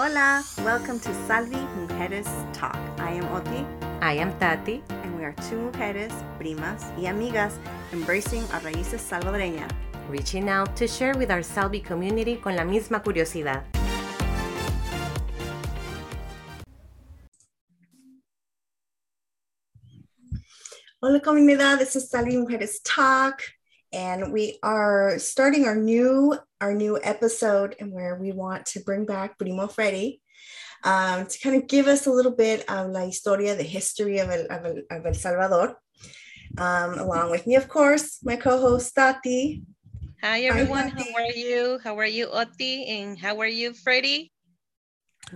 Hola, welcome to Salvi Mujeres Talk. I am Oti. I am Tati. And we are two mujeres, primas y amigas, embracing our raíces salvadoreñas. Reaching out to share with our Salvi community con la misma curiosidad. Hola comunidad, this is Salvi Mujeres Talk and we are starting our new our new episode and where we want to bring back Primo Freddy um, to kind of give us a little bit of la historia, the history of El, of El, of El Salvador. Um, along with me, of course, my co-host Tati. Hi everyone, Hi, how are you? How are you, Oti? And how are you, Freddy?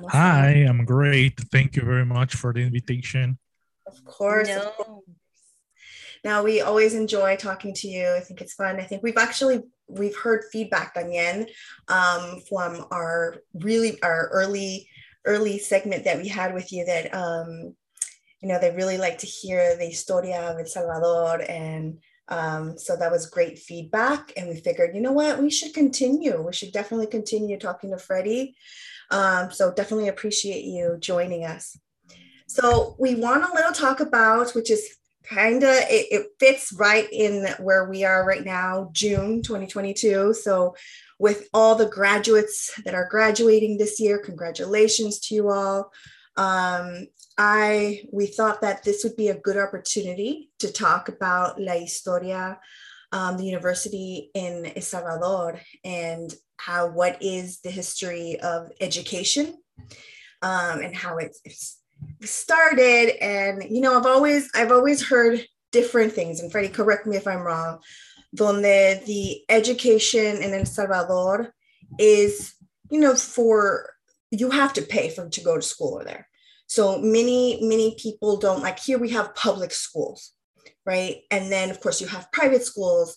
Hi, I'm great. Thank you very much for the invitation. Of course. No. Of course. Now we always enjoy talking to you. I think it's fun. I think we've actually we've heard feedback también um, from our really our early early segment that we had with you that um, you know they really like to hear the historia of El Salvador. And um, so that was great feedback. And we figured you know what? We should continue. We should definitely continue talking to Freddie. Um, so definitely appreciate you joining us. So we want a little talk about which is kind of it, it, fits right in where we are right now june 2022 so with all the graduates that are graduating this year congratulations to you all. Um, i we thought that this would be a good opportunity to talk about la historia um, the university in el salvador and how what is the history of education um, and how it's, it's started and you know i've always i've always heard different things and freddie correct me if i'm wrong donde the education in el salvador is you know for you have to pay for to go to school over there. So many many people don't like here we have public schools right? And then of course you have private schools.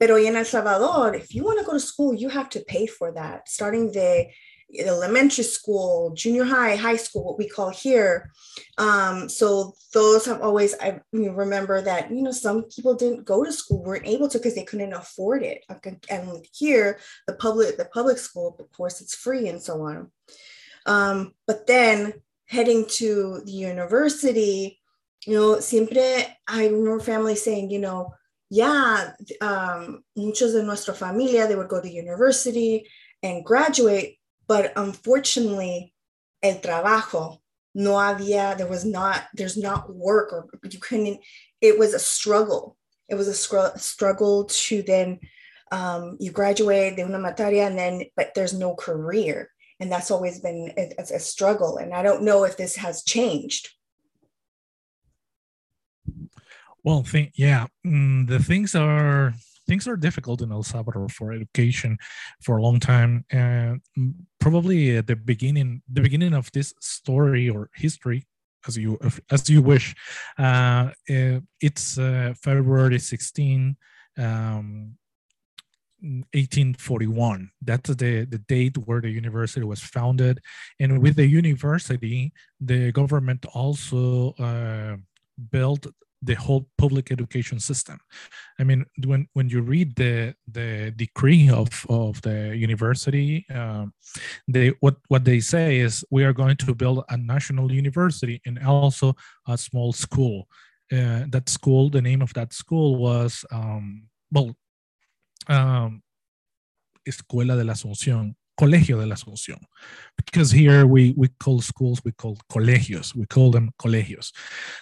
Pero in el salvador if you want to go to school you have to pay for that starting the elementary school, junior high, high school, what we call here. Um, so those have always, I remember that, you know, some people didn't go to school, weren't able to because they couldn't afford it. And here, the public, the public school, of course, it's free and so on. Um, but then heading to the university, you know, siempre I remember family saying, you know, yeah, um, muchos de nuestra familia, they would go to university and graduate, but unfortunately, el trabajo, no había, there was not, there's not work or you couldn't, it was a struggle. It was a scr- struggle to then, um, you graduate de una materia and then, but there's no career. And that's always been a, a struggle. And I don't know if this has changed. Well, think, yeah, mm, the things are things are difficult in El Salvador for education for a long time. And probably at the beginning, the beginning of this story or history, as you as you wish, uh, eh, it's uh, February 16. Um, 1841 that's the, the date where the university was founded and with the university the government also uh, built the whole public education system. I mean, when when you read the the decree of of the university, um, they what what they say is we are going to build a national university and also a small school. Uh, that school, the name of that school was um, well, um, Escuela de la Asunción, Colegio de la Asunción. Because here we, we call schools, we call colegios, we call them colegios.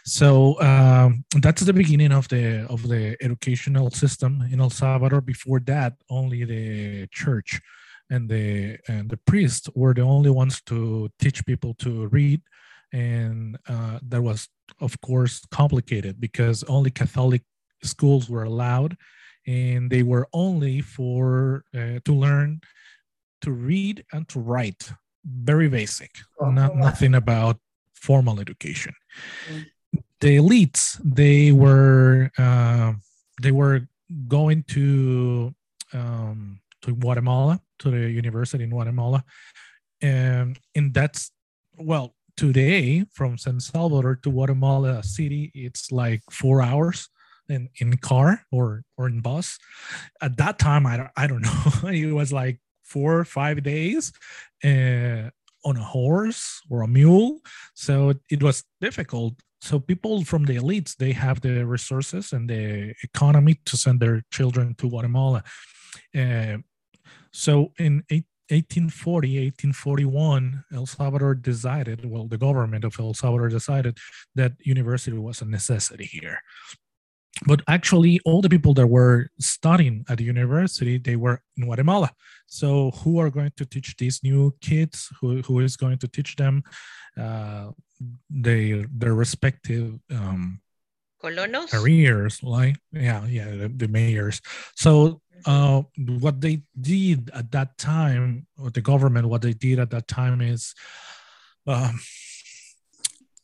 So um, that's the beginning of the of the educational system in El Salvador. Before that, only the church and the and the priests were the only ones to teach people to read. And uh, that was, of course, complicated because only Catholic schools were allowed, and they were only for uh, to learn to read and to write. Very basic. Oh, not nothing about formal education. Mm. the elites they were uh, they were going to um, to guatemala to the university in guatemala. And and that's well today from san salvador to guatemala city it's like four hours in in car or or in bus. At that time i don't, I don't know. It was like four or five days uh, on a horse or a mule. So it, was difficult. So people from the elites, they have the resources and the economy to send their children to Guatemala. Uh, so in eight, 1840, 1841, El Salvador decided, well, the government of El Salvador decided that university was a necessity here. But actually, all the people that were studying at the university, they were in Guatemala. So who are going to teach these new kids? Who, who is going to teach them uh, their, their respective um, Colonos? careers? Like, yeah, yeah, the, the mayors. So uh, what they did at that time, or the government, what they did at that time is um,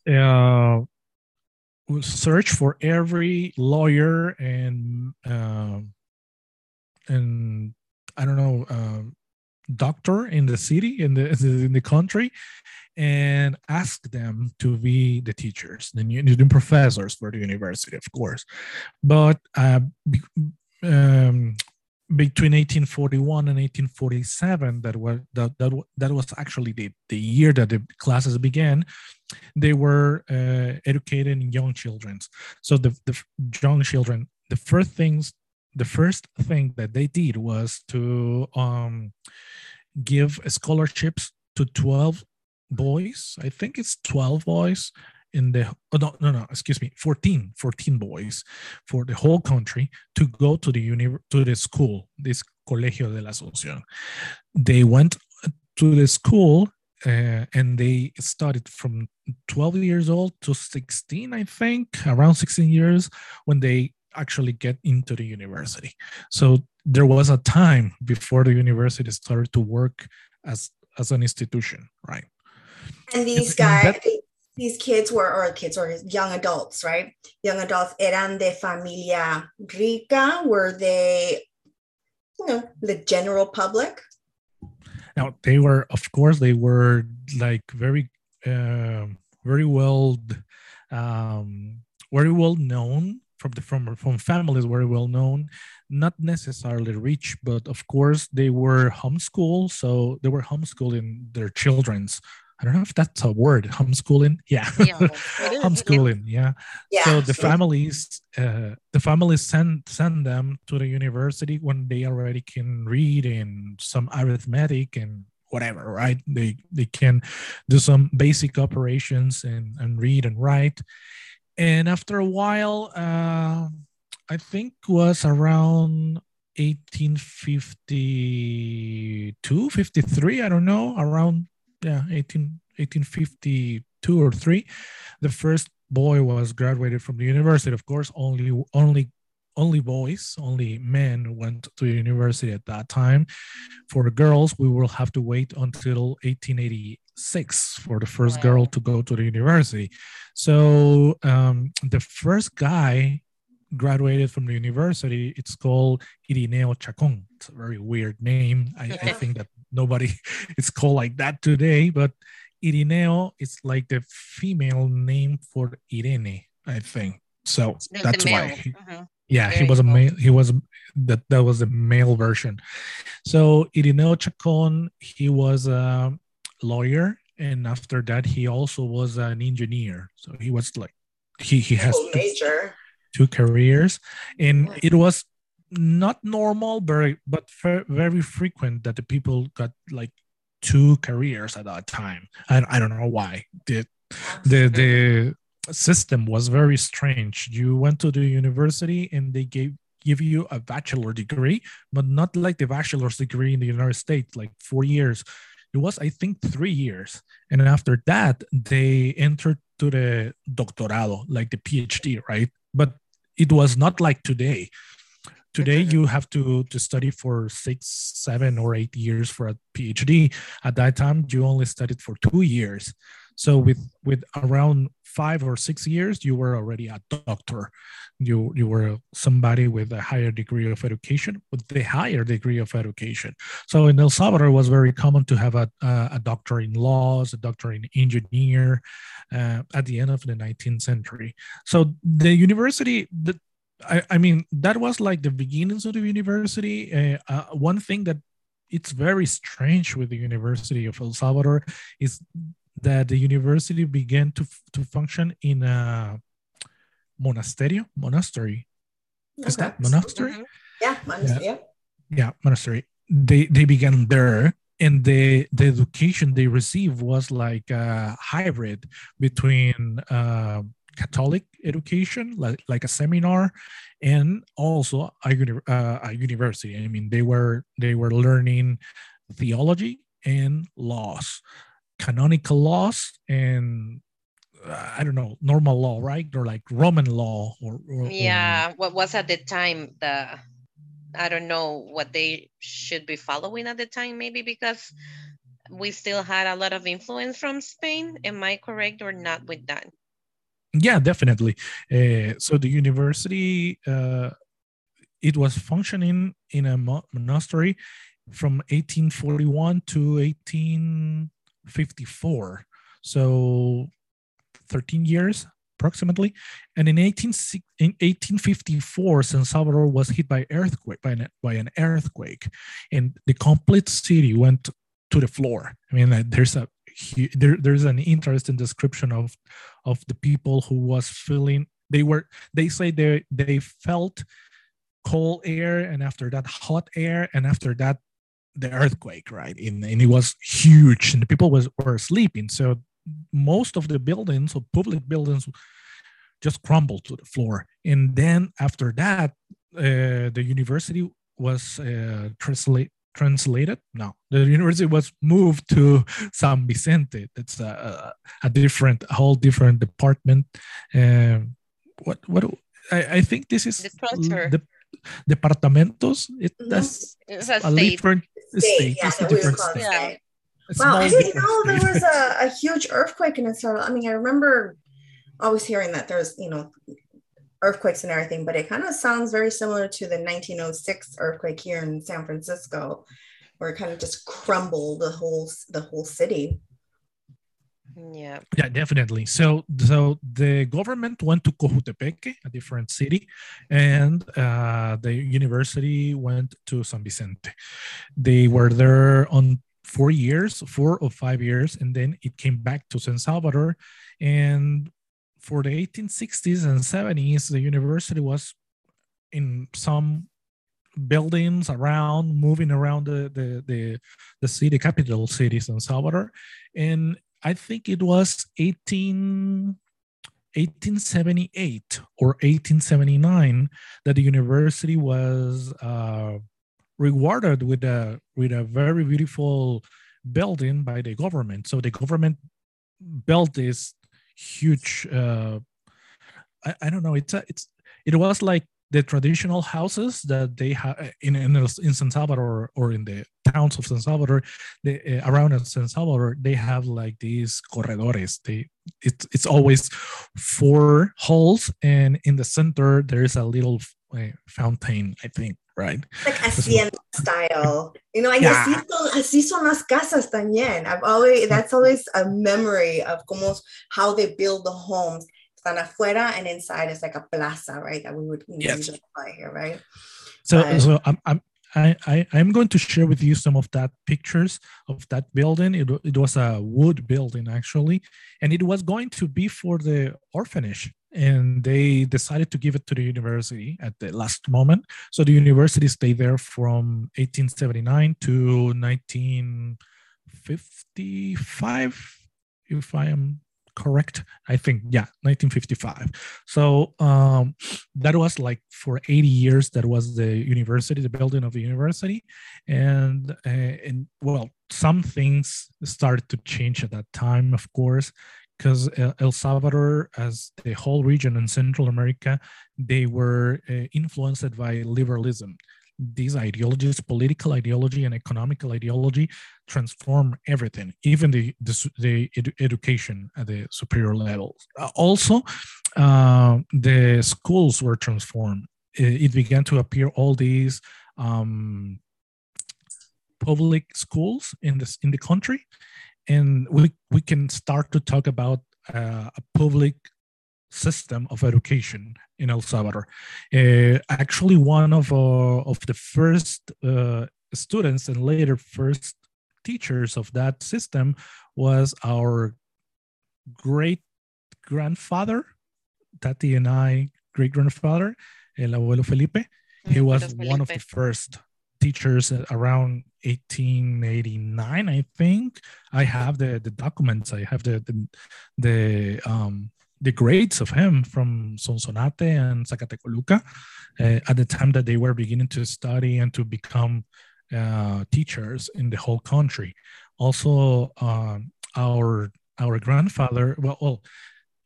uh, search for every lawyer and uh, and I don't know uh, doctor in the city in the in the country and ask them to be the teachers, the, the professors for the university, of course. But uh, um, between 1841 and 1847 that was that, that, that was actually the, the year that the classes began they were uh, educating young children. So the, the young children the first things the first thing that they did was to um, give scholarships to 12 boys. I think it's 12 boys in the oh, no no no excuse me 14 14 boys for the whole country to go to the uni to the school this colegio de la asunción. They went to the school uh, and they studied from 12 years old to 16 i think around 16 years when they actually get into the university. So there was a time before the university started to work as as an institution right? And these guys these kids were, or kids or young adults, right? Young adults eran de familia rica. Were they, you know, the general public? Now they were, of course, they were like very, uh, very well, um, very well known from the from from families very well known not necessarily rich but of course they were homeschooled so they were homeschooling their children's I don't know if that's a word, homeschooling. Yeah, yeah homeschooling. Yeah. yeah. So the families, uh, the families send send them to the university when they already can read and some arithmetic and whatever, right? They they can do some basic operations and and read and write. And after a while, uh, I think was around 1852, 53. I don't know, around yeah 18 1852 or 3 the first boy was graduated from the university. Of course only only only boys only men went to university at that time. For girls we will have to wait until 1886 for the first wow. girl to go to the university. So um, the first guy graduated from the university it's called irineo chacon it's a very weird name. I, I think that nobody it's called like that today, but Irineo is like the female name for Irene, I think. So that's why. He, uh-huh. Yeah, Very he was a male. He was that that was the male version. So Irineo Chacon, he was a lawyer, and after that, he also was an engineer. So he was like he he has major. Two, two careers, and it was not normal, very but very frequent that the people got like two careers at that time. I, I don't know why. The the the system was very strange. You went to the university and they gave give you a bachelor degree, but not like the bachelor's degree in the United States, like four years. It was, I think, three years. And after that, they entered to the doctorado, like the PhD, right? But it was not like today today you have to to study for six seven or eight years for a phd at that time you only studied for two years. So with with around five or six years you were already a doctor. You you were somebody with a higher degree of education with the higher degree of education. So in el salvador it was very common to have a, a, a doctor in laws a doctor in engineer uh, at the end of the 19th century. So the university the, I, I mean that was like the beginnings of the university uh, uh, one thing that it's very strange with the University of El Salvador is that the university began to to function in a monastery. Monastery. Is Okay. that monastery? Mhm. Yeah, monastery, yeah. yeah monastery they they began there and the the education they received was like a hybrid between uh, catholic education like, like a seminar and also a, uh, a university i mean they were they were learning theology and laws canonical laws and uh, i don't know normal law right or like roman law or or- Yeah, what was at the time the I don't know what they should be following at the time, maybe because we still had a lot of influence from Spain. Am I correct or not with that? Yeah definitely. Uh, so the university uh, it was functioning in a monastery from 1841 to 1854 so 13 years approximately. And in 18, in 1854 san salvador was hit by earthquake by an, by an earthquake. And the complete city went to the floor. I mean uh, there's a there, there's an interesting description of of the people who was feeling they were they say they they felt cold air and after that hot air and after that the earthquake right? And, and it was huge and the people was were sleeping. So most of the buildings or public buildings just crumbled to the floor. And then after that uh, the university was uh, translated no the university was moved to san vicente that's a, a, a different a whole different department um, what what I, I think this is The culture. the departamentos it that's It's a a state. different State, state yeah, it's a that we would different call state Yeah. state. A Wow, I didn't different know there was a, a huge earthquake in El Salvador. I mean, I remember always hearing that there's, you know, earthquakes and everything, but it kind of sounds very similar to the 1906 earthquake here in San Francisco, where it kind of just crumbled the whole the whole city. Yeah. Yeah, definitely. So, so the government went to Cojutepeque, a different city, and uh, the university went to San Vicente. They were there on four years, four or five years, and then it came back to San Salvador. And for the 1860s and 70s, the university was in some buildings around, moving around the the the, the city, capital city, San Salvador, and I think it was 18, 1878 or 1879 that the university was uh, rewarded with a with a very beautiful building by the government. So the government built this huge. Uh, I, I don't know. It's a, it's it was like the traditional houses that they have in, in in San Salvador or in the towns of San Salvador, they, uh, around San Salvador, they have like these corredores. They it's it's always four halls, and in the center there is a little uh, fountain. I think right. Like hacienda style. You know, and Yeah. así, son, así son las casas también. I've always that's always a memory of como how they build the homes. Están afuera and inside is like a plaza, right? That we would Yes. usually call here, right? So Right. so I'm I'm. I, I, I'm going to share with you some of that pictures of that building. It, it was a wood building actually, and it was going to be for the orphanage. And they decided to give it to the university at the last moment. So the university stayed there from 1879 to 1955, if I am correct. I think, yeah, 1955. So um, that was like for 80 years, that was the university, the building of the university. And, uh, and well, some things started to change at that time, of course, because El Salvador, as the whole region in Central America, they were uh, influenced by liberalism. These ideologies, political ideology and economical ideology, transform everything, even the the, the edu- education at the superior levels. Uh, also, uh, the schools were transformed. It, it began to appear all these um, public schools in this in the country, and we we can start to talk about uh, a public system of education in El Salvador. Uh, actually, one of uh, of the first uh, students and later first teachers of that system was our great grandfather, Tati and I, great grandfather, el abuelo Felipe. He was one of the first teachers around 1889 i think i have the the documents. I have the the the, um, the grades of him from sonsonate and zacatecoluca uh, at the time that they were beginning to study and to become uh, teachers in the whole country. Also um, our our grandfather well, well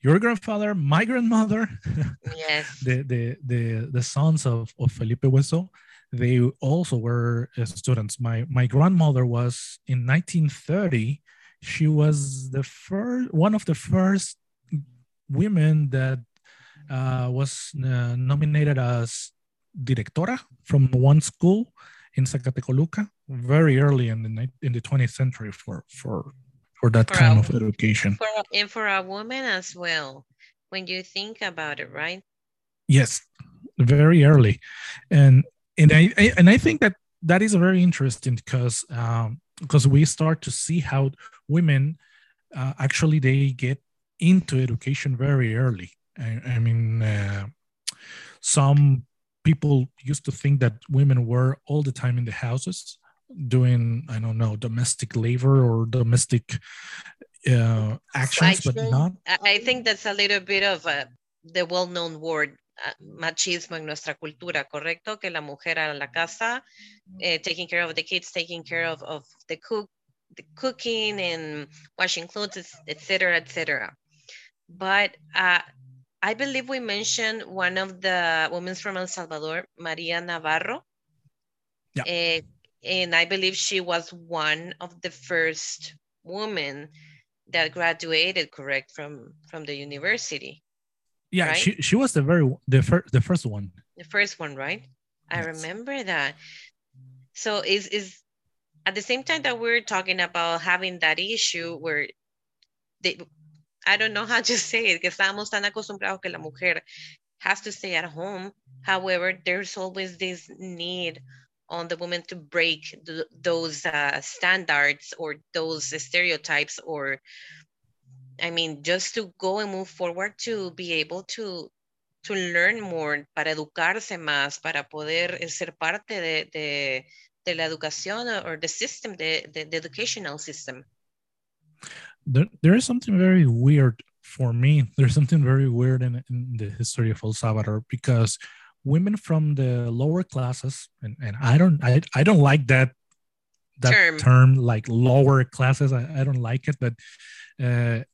your grandfather my grandmother yes. the, the the the sons of, of felipe huezo they also were uh, students. My my grandmother was in 1930. She was the first one of the first women that uh, was uh, nominated as directora from one school in Zacatecoluca very early in the in the 20th century for for for that for kind a, of education. For, and for a woman as well, when you think about it, right? Yes, very early, and and I, I, and I think that that is very interesting because um, because we start to see how women uh, actually they get into education very early. I, I mean, uh, some people used to think that women were all the time in the houses doing I don't know domestic labor or domestic uh, actions, but not. I think that's a little bit of a, the well-known word machismo en nuestra cultura, ¿correcto? Que la mujer a la casa, eh, taking care of the kids, taking care of, of the cook, the cooking and washing clothes, etc., etc. But uh, I believe we mentioned one of the women from El Salvador, Maria Navarro. Yeah. Uh, and I believe she was one of the first women that graduated, correct, from, from the university yeah right? she, she was the very the first the first one the first one right i yes. remember that so is is at the same time that we're talking about having that issue where they i don't know how to say it que estamos tan acostumbrados que la mujer has to stay at home however there's always this need on the woman to break the, those uh, standards or those stereotypes or I mean, just to go and move forward to be able to to learn more, para educarse más, para poder ser parte de, de, de la educación or the system, the, the, the educational system. There, there is something very weird for me. There's something very weird in, in the history of El Salvador because women from the lower classes, and, and I don't I, I don't like that that term, term like lower classes. I, I don't like it, but uh,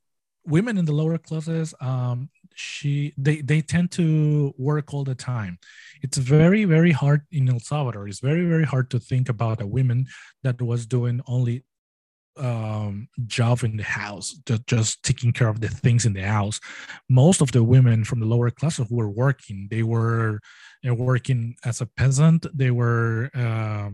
women in the lower classes um, she they they tend to work all the time. It's very very hard in el salvador. It's very very hard to think about a woman that was doing only um, job in the house just, just taking care of the things in the house. Most of the women from the lower classes who were working they were uh, working as a peasant. They were uh,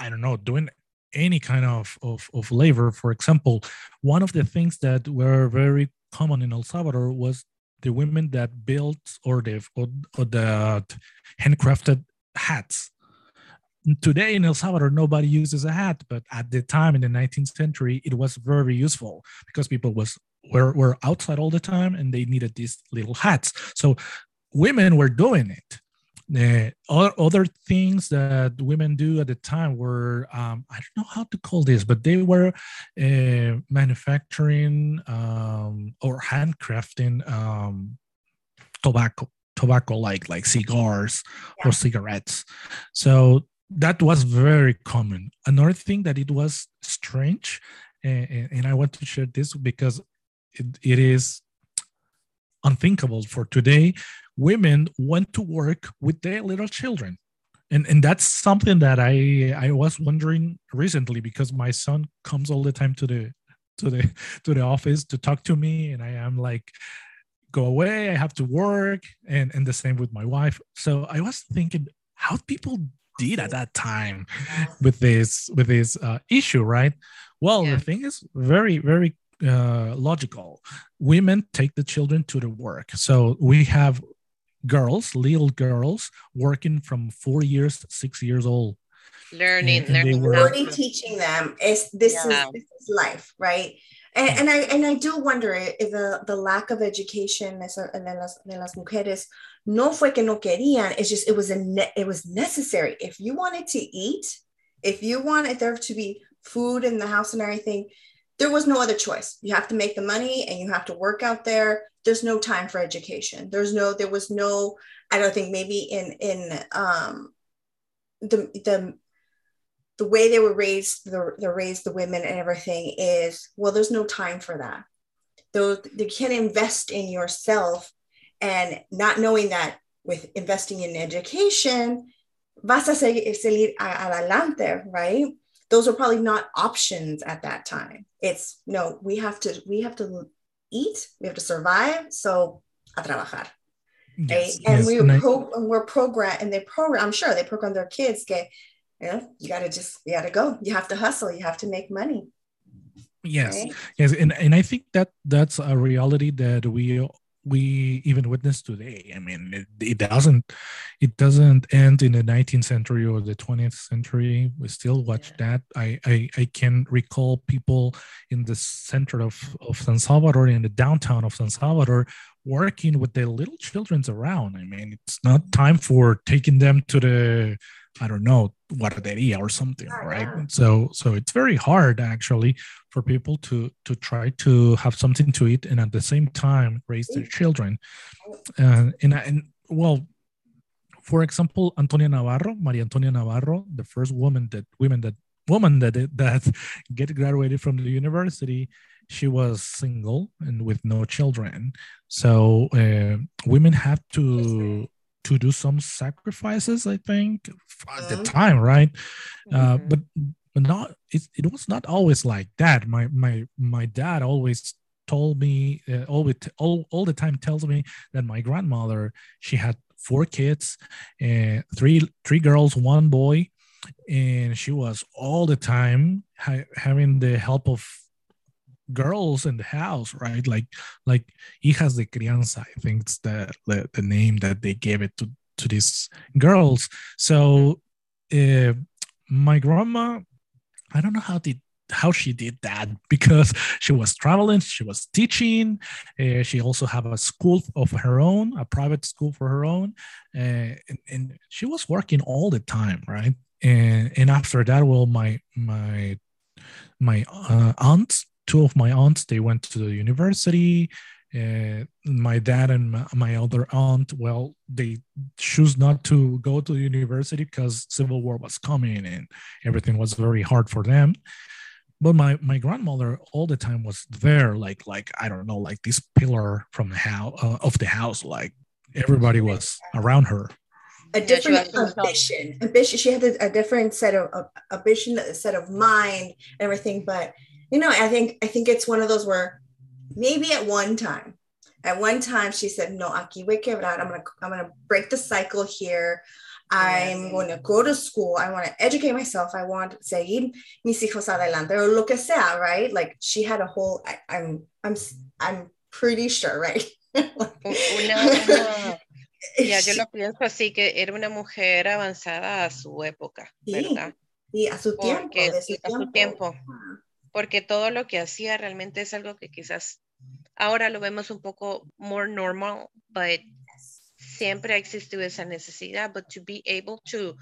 i don't know doing any kind of, of, of labor. For example, one of the things that were very common in El Salvador was the women that built or the or, or the handcrafted hats. Today in El Salvador, nobody uses a hat, but at the time in the 19th century, it was very useful because people was were, were outside all the time and they needed these little hats. So women were doing it uh, other, things that women do at the time were um, I don't know how to call this, but they were uh, manufacturing um, or handcrafting um, tobacco, tobacco like like cigars or cigarettes. So that was very common. Another thing that it was strange, and, and I want to share this because it, it is unthinkable for today women went to work with their little children. And and that's something that i i was wondering recently because my son comes all the time to the to the to the office to talk to me. And i am like go away i have to work. And and the same with my wife. So i was thinking how people did at that time with this with this uh, issue right? Well yeah. the thing is very very uh, logical. Women take the children to the work. So we have girls, little girls, working from four years, six years old. learning, and they learning. were- how already teaching them is this Yeah. is this is life, right? And, and I and I do wonder if the, the lack of education esa- de las, de las mujeres no fue que no querían, it's just it was a ne- it was necessary. If you wanted to eat, if you wanted there to be food in the house and everything, there was no other choice. You have to make the money and you have to work out there. There's no time for education. There's no there was no I don't think maybe in in um the the the way they were raised, the, the raised the women and everything is well, there's no time for that. Though you can't invest in yourself and not knowing that with investing in education, vas a seguir adelante, right? Those are probably not options at that time. It's no, we have to, we have to eat, we have to survive. So a trabajar right? Yes, and yes, we and pro- and we're programmed, and they program. I'm sure they program their kids. Get, you know, you got to just, you got to go. You have to hustle. You have to make money. yes Right? yes and, and i think that that's a reality that we we even witness today. I mean it, it doesn't it doesn't end in the 19th century or the 20th century. We still watch that. I, I i can recall people in the center of of san salvador in the downtown of san salvador working with their little children's around. I mean it's not time for taking them to the i don't know guarderia or something Yeah, right? so so it's very hard actually for people to to try to have something to eat and at the same time raise their children. And and, and well for example antonia navarro maria antonia navarro the first woman that women that woman that that get graduated from the university she was single and with no children. So uh, women have to to do some sacrifices i think at the Mhm. time right uh, Mhm. but but not it, it was not always like that my my my dad always told me uh, always all, all the time tells me that my grandmother she had four kids and three three girls one boy and she was all the time ha- having the help of girls in the house right? Like like hijas de crianza i think it's the, the the name that they gave it to to these girls. So uh, my grandma i don't know how did how she did that because she was traveling she was teaching uh, she also have a school of her own a private school for her own uh, and, and she was working all the time right? And and after that well my my my uh, aunts two of my aunts they went to the university uh, my dad and my, my other aunt well they choose not to go to the university because civil war was coming and everything was very hard for them but my my grandmother all the time was there like like i don't know like this pillar from the house uh, of the house like everybody was around her A different was herself. ambition. Ambition. She had a, a different set of, of ambition, a set of mind, and everything. But you know, I think I think it's one of those where maybe at one time, at one time she said, "No, aquí voy quebrar. I'm gonna I'm gonna break the cycle here. I'm going to go to school. I want to educate myself. I want to seguir mis hijos adelante or lo que sea, right? Like she had a whole. I, I'm I'm I'm pretty sure, right? Una, una- ya, yo lo pienso así, que era una mujer avanzada a su época, Sí. ¿verdad? Y a su tiempo, Porque de su a su tiempo. Ah. Porque todo lo que hacía realmente es algo que quizás ahora lo vemos un poco more normal, but siempre ha esa necesidad, but to be able to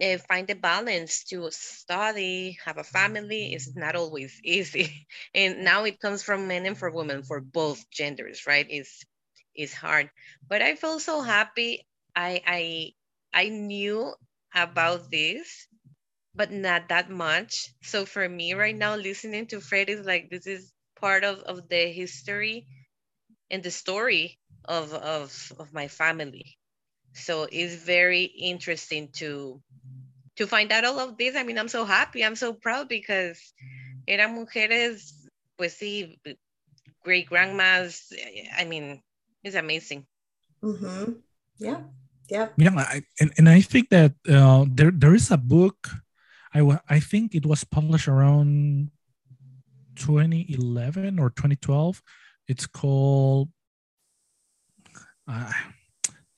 uh, find the balance to study, have a family is not always easy. And now it comes from men and for women, for both genders, right? It's, is hard. But I feel so happy. I I I knew about this, but not that much. So for me right now, listening to Fred is like this is part of, of the history and the story of, of of my family. So it's very interesting to to find out all of this. I mean, I'm so happy. I'm so proud because eran mujeres, pues sí, great grandmas. I mean, it's amazing. Mm-hmm. Yeah. Yeah. yeah I, and, and i think that uh, there there is a book i think it was published around 2011 or 2012 it's called uh,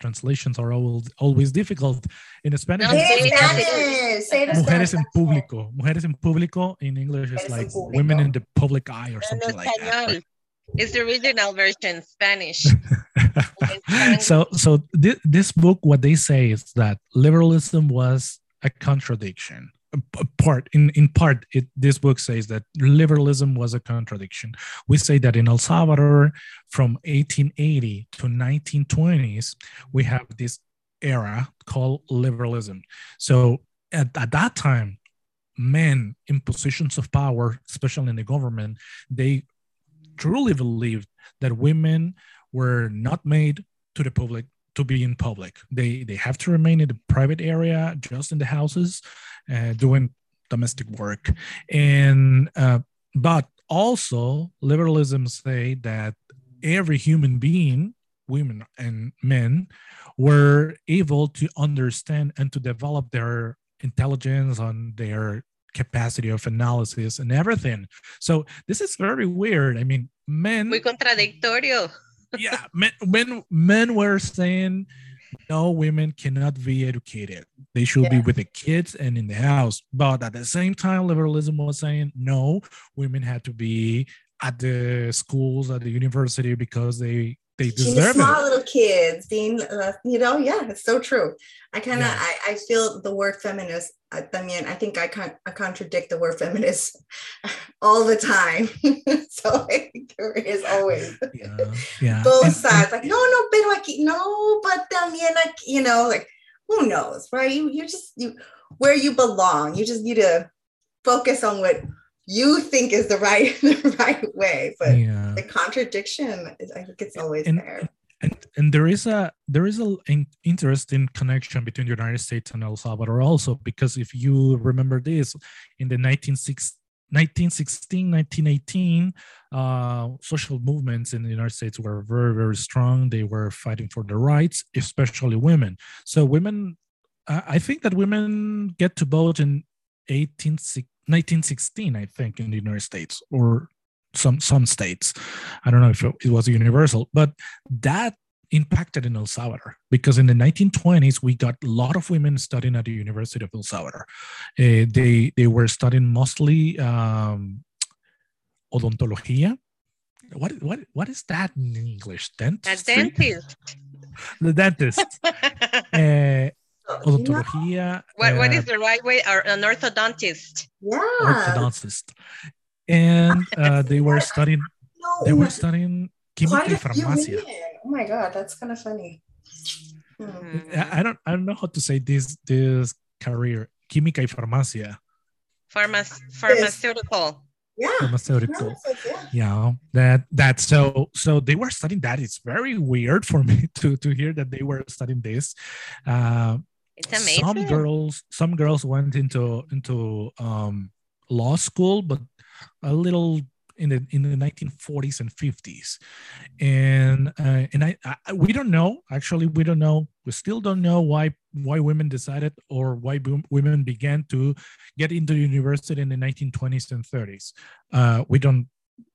translations are always, always difficult. In Spanish, No, it's- Say it sí, in sí. Spanish. Say mujeres en público. Mujeres en público in English is like women in the public eye or something like that. It's the original version, Spanish. so so thi- this book what they say is that liberalism was a contradiction A p- part in in part it this book says that liberalism was a contradiction. We say that in el salvador from 1880 to 1920s we have this era called liberalism. So at, at that time men in positions of power especially in the government they truly believed that women were not made to the public to be in public. They they have to remain in the private area, just in the houses, uh, doing domestic work. And uh, but also liberalism say that every human being, women and men, were able to understand and to develop their intelligence on their capacity of analysis and everything. So this is very weird. I mean, men Muy contradictorio. Yeah, men, men men were saying no, women cannot be educated. They should be with the kids and in the house. But at the same time, liberalism was saying no, women had to be at the schools, at the university because they they deserve small it. little kids being uh, you know yeah it's so true i kind of Yeah. I, I feel the word feminist uh, i mean i think i con- I contradict the word feminist all the time so I there is always Yeah, yeah. both sides like no no pero aquí no but también aquí you know like who knows right you, you just you where you belong you just need to focus on what you think is the right the right way but yeah. the contradiction is, i think it's always And- there. and and there is a there is a an interesting connection between the United States and El Salvador also because if you remember this in the 1960 1916 1918 uh, social movements in the united states were very very strong. They were fighting for their rights especially women. So women i I think that women get to vote in 18, 1916 i think in the united states or some some states i don't know if it, was universal but that impacted in El Salvador because in the 1920s we got a lot of women studying at the University of El Salvador. Uh, they they were studying mostly um, odontologia. What what what is that in English? A dentist. The dentist. Uh, So, you know, odontologia. What, what uh, the right way? Or an orthodontist. yeah orthodontist, and uh, they were studying. no, They were studying química quite y a few farmacia. oh my god that's kind of funny Hmm. I I don't I don't know how to say this this career. Química y farmacia. Pharma- pharmaceutical. yeah Pharmaceutical. No, it's like, yeah. Yeah, that that so so they were studying that. It's very weird for me to to hear that they were studying this. Uh, It's amazing. some girls some girls went into into um, law school, but a little in the in the 1940s and 50s, and uh, and I, I we don't know actually we don't know we still don't know why why women decided or why women began to get into university in the 1920s and 30s. Uh, we don't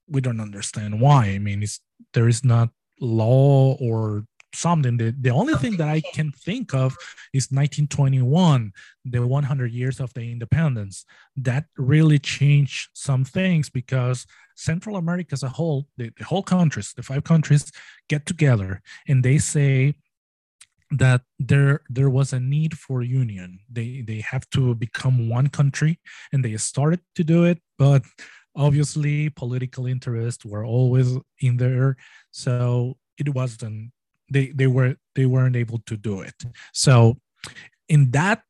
we don't understand why. I mean, it's, there is not law or something. The, the only thing that I can think of is 1921, the 100 years of the independence. That really changed some things because Central America as a whole, the, the whole countries, the five countries get together and they say that there there was a need for union they they have to become one country and they started to do it but obviously political interests were always in there so it wasn't they they were they weren't able to do it. So in that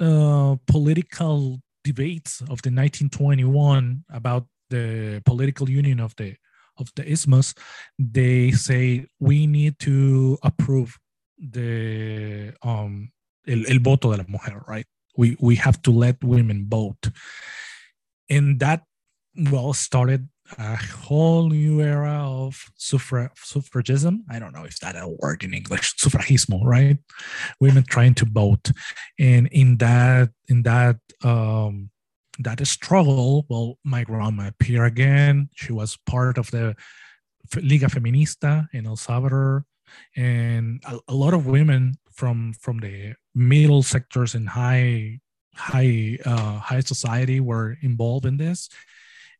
uh, political debates of the 1921 about the political union of the of the isthmus they say we need to approve the um el, el voto de la mujer right? We we have to let women vote. And that well started a whole new era of suffra- suffragism. I don't know if that a word in English, suffragismo, right? Women trying to vote, and in that in that um, that struggle, well, my grandma appeared again. She was part of the Liga Feminista in El Salvador. and a, a lot of women from from the middle sectors and high high uh, high society were involved in this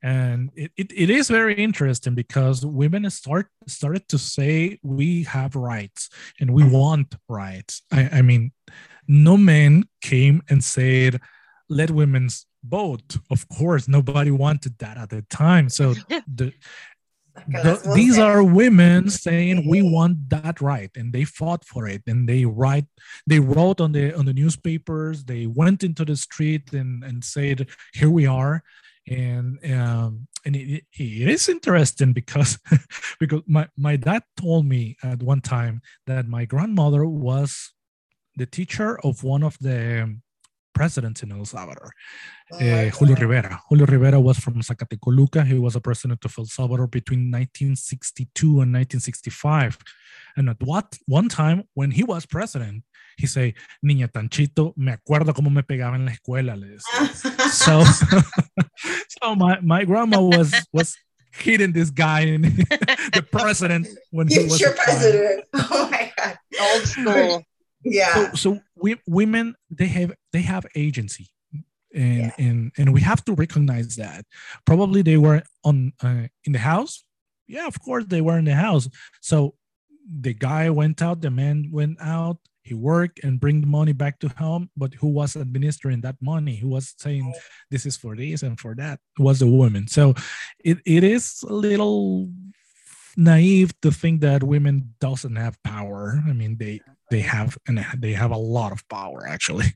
and it, it, it is very interesting because women start started to say we have rights and we want rights. I, I mean no man came and said let women vote. Of course nobody wanted that at the time. So the the, these are women saying we want that right and they fought for it and they write they wrote on the on the newspapers they went into the street and and said here we are and um, and it, it is interesting because because my, my dad told me at one time that my grandmother was the teacher of one of the presidents in El Salvador, oh, uh, Julio Rivera. Julio Rivera was from Zacatecoluca. He was a president of El Salvador between 1962 and 1965. And at what one time when he was president, he say, niña tanchito, me acuerdo cómo me pegaba en la escuela. so, so my, my grandma was was hitting this guy and the president when he was your president. Oh my god, old school. Yeah. So, so we, women they have they have agency. And, yeah. and and we have to recognize that probably they were on uh, in the house yeah of course they were in the house so the guy went out the man went out he worked and bring the money back to home but who was administering that money? Who was saying this is for this and for that was the woman. So it, it is a little naive to think that women doesn't have power. I mean they they have and they have a lot of power actually.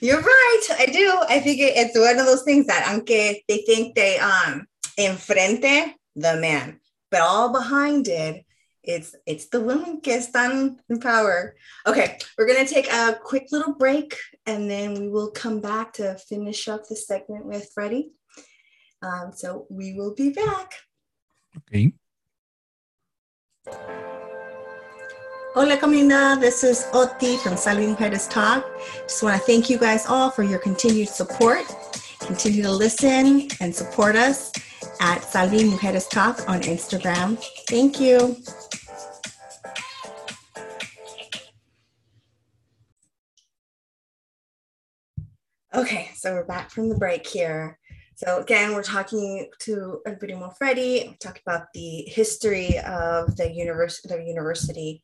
You're right i do. I think it's one of those things that aunque they think they um enfrente the man but all behind it it's it's the women que están in power. Okay, we're gonna take a quick little break and then we will come back to finish up the segment with Freddie. Um, so we will be back. Okay. Hola Camina, this is Oti from Salvi Mujeres Talk. Just want to thank you guys all for your continued support. Continue to listen and support us at Salvi Mujeres Talk on Instagram. Thank you. Okay, so we're back from the break here. So again, we're talking to Primo Freddy. We talked about the history of the university, the University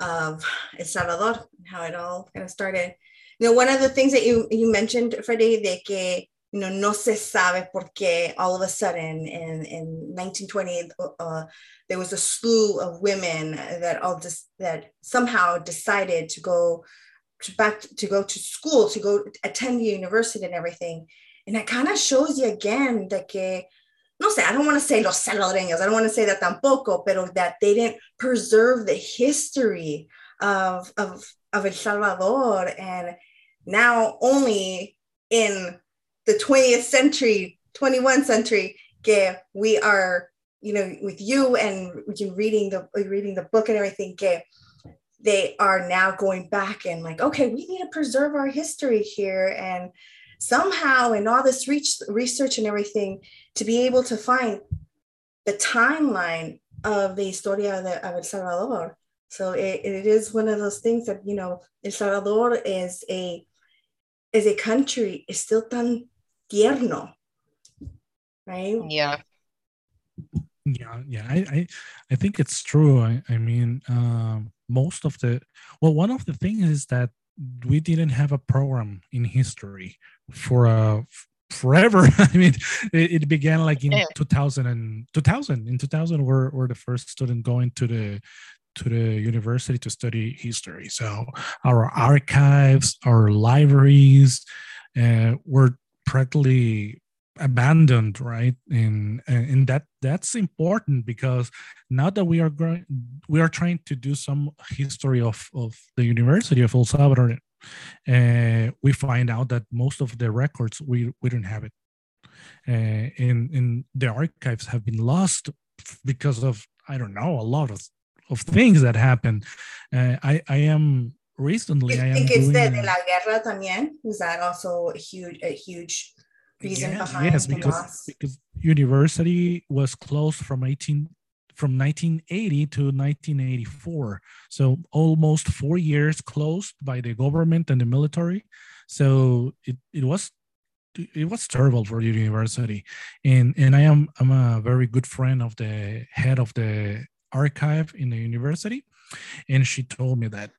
of El Salvador, how it all kind of started. You know, one of the things that you you mentioned, Freddy, de que you know no se sabe por qué all of a sudden in in 1920 uh, there was a slew of women that all just that somehow decided to go to back to go to school, to go attend the university and everything. And that kind of shows you again that que, no sé, I don't want to say los salvadoreños, I don't want to say that tampoco, pero that they didn't preserve the history of, of, of El Salvador. And now only in the 20th century, 21st century, que we are, you know, with you and you reading the reading the book and everything, que they are now going back and like, okay, we need to preserve our history here. And somehow, in all this research and everything, to be able to find the timeline of the historia of El Salvador. So it, it is one of those things that, you know, El Salvador is a is a country, is still tan tierno, right? Yeah. Yeah, yeah, I, I, I think it's true. I, I mean, um, most of the well one of the things is that we didn't have a program in history for uh forever i mean it, it began like in 2000 and 2000 in 2000 we're, we're the first student going to the to the university to study history so our archives our libraries uh, were practically abandoned right and and that that's important because now that we are growing we are trying to do some history of of the university of el salvador uh, we find out that most of the records we we don't have it. Uh, and and the archives have been lost because of i don't know a lot of of things that happened. Uh, i i am recently i, I think it's the de la guerra también is that also a huge a huge reason yes, behind yes, because, loss. because university was closed from 18 from 1980 to 1984. So almost four years closed by the government and the military. So it, it was it was terrible for the university. And and I am I'm a very good friend of the head of the archive in the university. And she told me that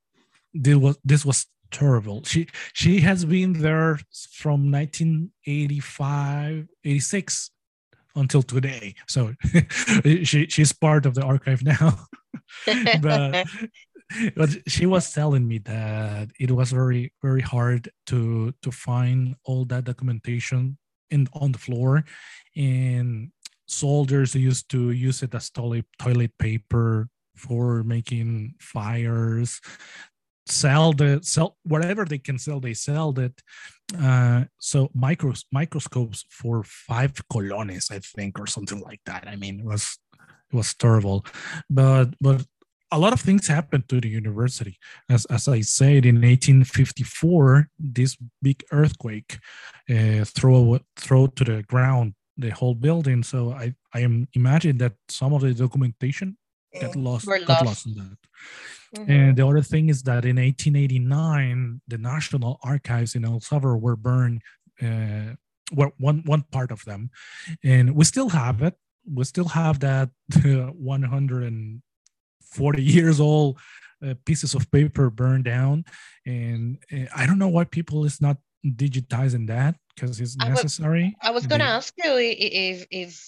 this was this was terrible. She she has been there from 1985, 86 until today. So she she's part of the archive now. but but she was telling me that it was very very hard to to find all that documentation in on the floor and soldiers used to use it as toilet toilet paper for making fires sell the sell whatever they can sell they sell it. Uh, so micros microscopes for five colones i think or something like that. I mean it was it was terrible. But but a lot of things happened to the university. As, as i said in 1854 this big earthquake uh, throw throw to the ground the whole building. So i i imagine that some of the documentation got lost, got lost. lost in that Mm-hmm. And the other thing is that in 1889, the National Archives in El Salvador were burned. Uh, well, one one part of them, and we still have it. We still have that 140 years old uh, pieces of paper burned down, and uh, I don't know why people is not digitizing that because it's necessary. I was, was going to ask you if if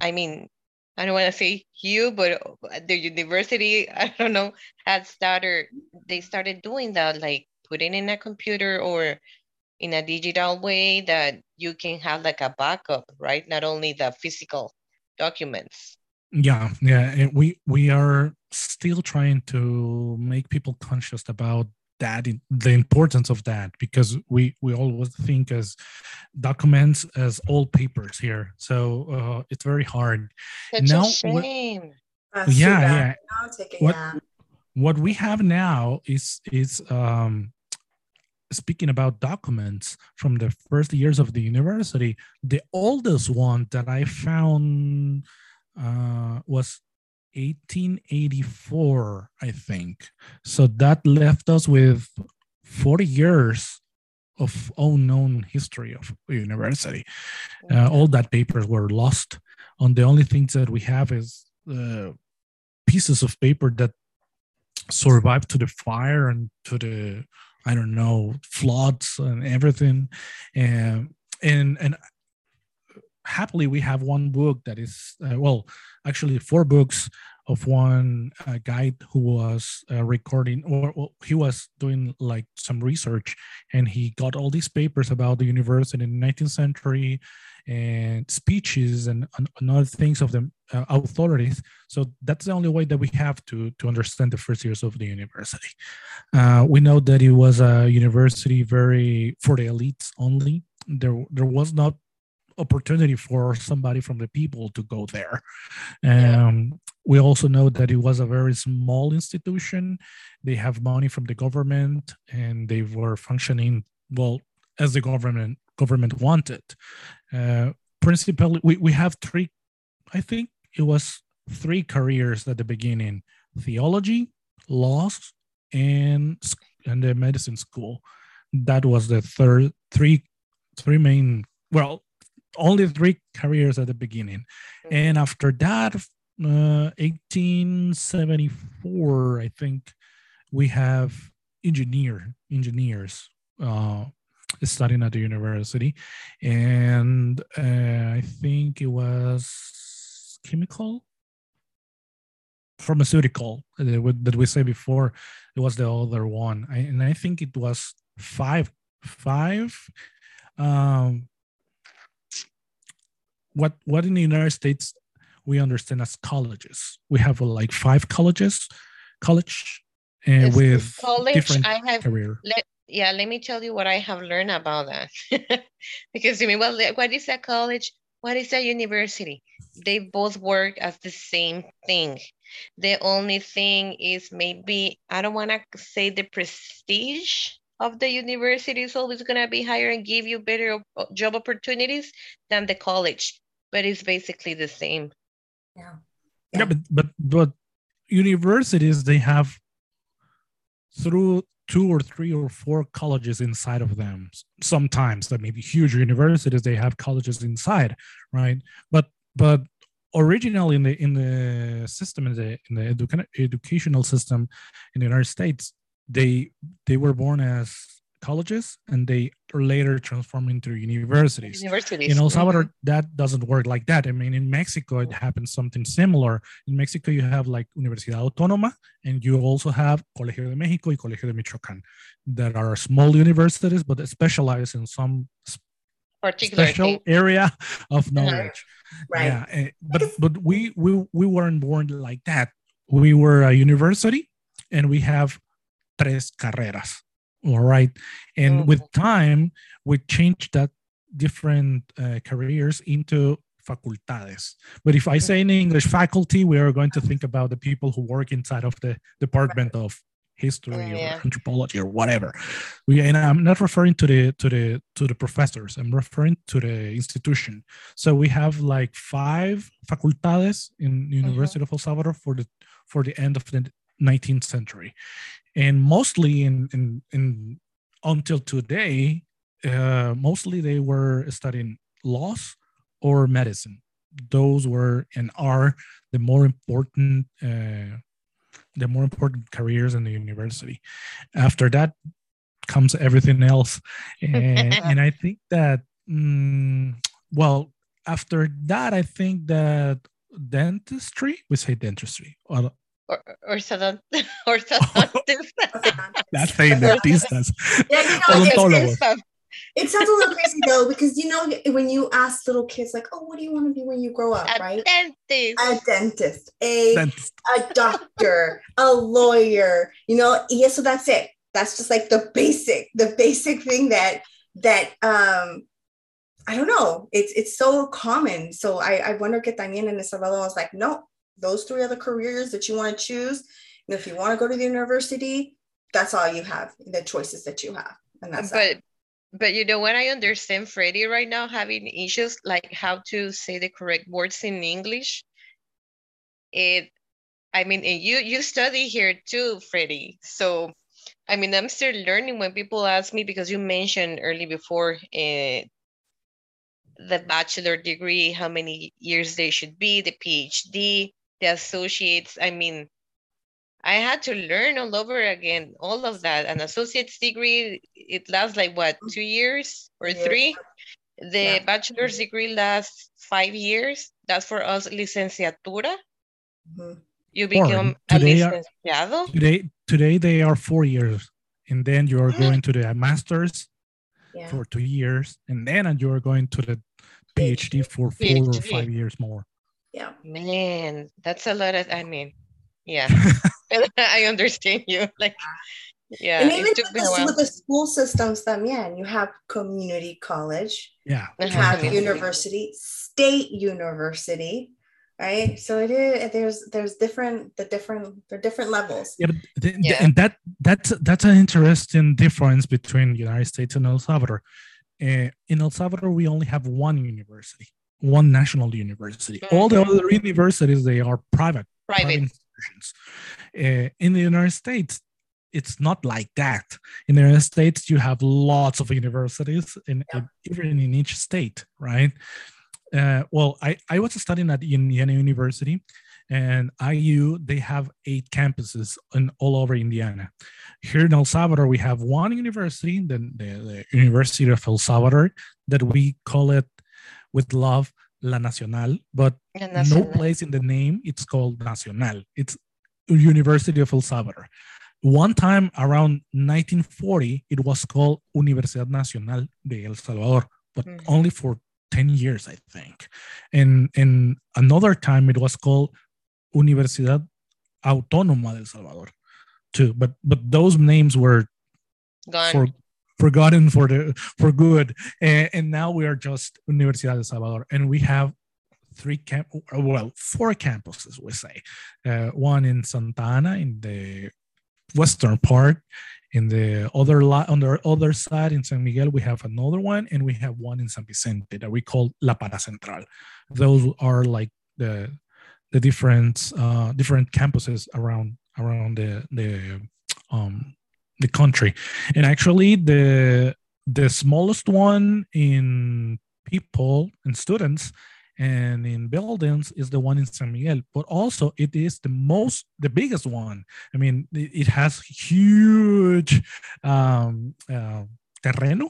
I mean I don't want to say you, but uh, the university, I don't know, had started, they started doing that, like putting in a computer or in a digital way that you can have like a backup, right? Not only the physical documents. Yeah, yeah. We we are still trying to make people conscious about that the importance of that because we we always think as documents as old papers here. So uh, it's very hard. Such now a shame. yeah yeah. What, what we have now is is um speaking about documents from the first years of the university the oldest one that i found uh, was 1884, I think. So that left us with 40 years of unknown history of university. Uh, all that papers were lost. And the only things that we have is uh, pieces of paper that survived to the fire and to the I don't know floods and everything. And and and happily we have one book that is uh, well actually four books of one uh, guy who was uh, recording or, or, he was doing like some research and he got all these papers about the university in the 19th century and speeches and, and other things of the uh, authorities. So that's the only way that we have to to understand the first years of the university. Uh, we know that it was a university very for the elites only. There there was not opportunity for somebody from the people to go there. Um, We also know that it was a very small institution. They have money from the government, and they were functioning well as the government government wanted. Uh, principally, we, we have three. I think it was three careers at the beginning: theology, laws, and and the medicine school. That was the third three three main well only three careers at the beginning. Mm-hmm. And after that, uh, 1874, I think we have engineer engineers uh, studying at the university, and uh, I think it was chemical, pharmaceutical that we say before. It was the other one, I, and I think it was five five um, what what in the United States we understand as colleges. We have uh, like five colleges, college, and with college, different I have, career. Let, yeah, let me tell you what I have learned about that. because you mean, well, what is a college? What is a university? They both work as the same thing. The only thing is maybe I don't want to say the prestige of the university is always going to be higher and give you better job opportunities than the college but it's basically the same. Yeah. Yeah, Yeah. but but but universities they have through two or three or four colleges inside of them. Sometimes that maybe huge universities they have colleges inside, right? But but originally in the in the system in the in the educa- educational system in the United States, they they were born as colleges and they later transform into universities Universities. in El Salvador, Mhm. that doesn't work like that. I mean, in Mexico, it happens something similar. In Mexico, you have like Universidad Autónoma, and you also have Colegio de México y Colegio de Michoacán, that are small universities, but specialize in some Particular special thing. area of knowledge. Right. Yeah, eh, but but we we we weren't born like that. We were a university, and we have tres carreras. All right, and mm. with time, we changed that different uh, careers into facultades. But if I mm. say in English faculty, we are going to think about the people who work inside of the department of history Yeah. or anthropology or whatever. We, and I'm not referring to the to the to the professors. I'm referring to the institution. So we have like five facultades in mm-hmm. University of El Salvador for the for the end of the 19th century, and mostly in in, in until today, uh, mostly they were studying laws or medicine. Those were and are the more important uh, the more important careers in the university. After that comes everything else, and, and I think that mm, well after that I think that dentistry we say dentistry or Or, orthodont- orthodontist. that's saying dentistas Yeah, you know, it's, Odontólogos. it sounds a little crazy though, because you know when you ask little kids like, "Oh, what do you want to be when you grow up?" A right? dentist. A dentist, a Dentist. a doctor, a lawyer, you know, yeah, so that's it. That's just like the basic, the basic thing that that um I don't know. It's it's so common. So I, I wonder que también in El Salvador I was like, no, those three other careers that you want to choose. And if you want to go to the university, that's all you have, the choices that you have. And that's that. but but you know what I understand Freddie right now having issues like how to say the correct words in English. It I mean you you study here too, Freddie. So I mean I'm still learning when people ask me because you mentioned early before uh, the bachelor degree, how many years they should be, the PhD, the associates. I mean, I had to learn all over again, all of that. An associate's degree, it lasts like what, two years or Years. three? The Yeah. bachelor's degree lasts five years. That's for us, licenciatura. Mhm. You Four. become a Today are- licenciado. today today they are four years and then you are going to the masters Yeah. for two years and then you are going to the phd for four or five years more Yeah. Man, that's a lot of, I mean, yeah. I understand you. Like, yeah, and even took with me the, while. with the school systems, también, you have community college, yeah you Uh-huh. have Community. university, state university, right? So it is there's there's different the different the different levels. Yeah, but th- th- Yeah. and that that's that's an interesting difference between United States and El Salvador. Uh, in El Salvador, we only have one university, one national university. All the other universities they are private, Private. institutions. Uh, in the United States, it's not like that. In the United States, you have lots of universities, in, Yeah. even in each state, right? Uh, well, I, I was studying at Indiana University, and IU they have eight campuses in all over Indiana. Here in El Salvador, we have one university, the, the, the University of El Salvador, that we call it with love La Nacional, but And no place in the name it's called Nacional. It's University of El Salvador. One time around 1940, it was called Universidad Nacional de El Salvador, but Mhm. only for 10 years, I think. And, and another time it was called Universidad Autónoma de El Salvador, too. But but those names were gone. for, forgotten for the for good. And, and now we are just universidad de salvador and we have three camp well four campuses we say. Uh, one in santa ana in the western part in the other on the other side in san miguel we have another one and we have one in san vicente that we call la paracentral. Those are like the the different uh, different campuses around around the the um, the country, and actually the the smallest one in people and students and in buildings is the one in San Miguel, but also it is the most, the biggest one. I mean, it, has huge um, uh, terreno,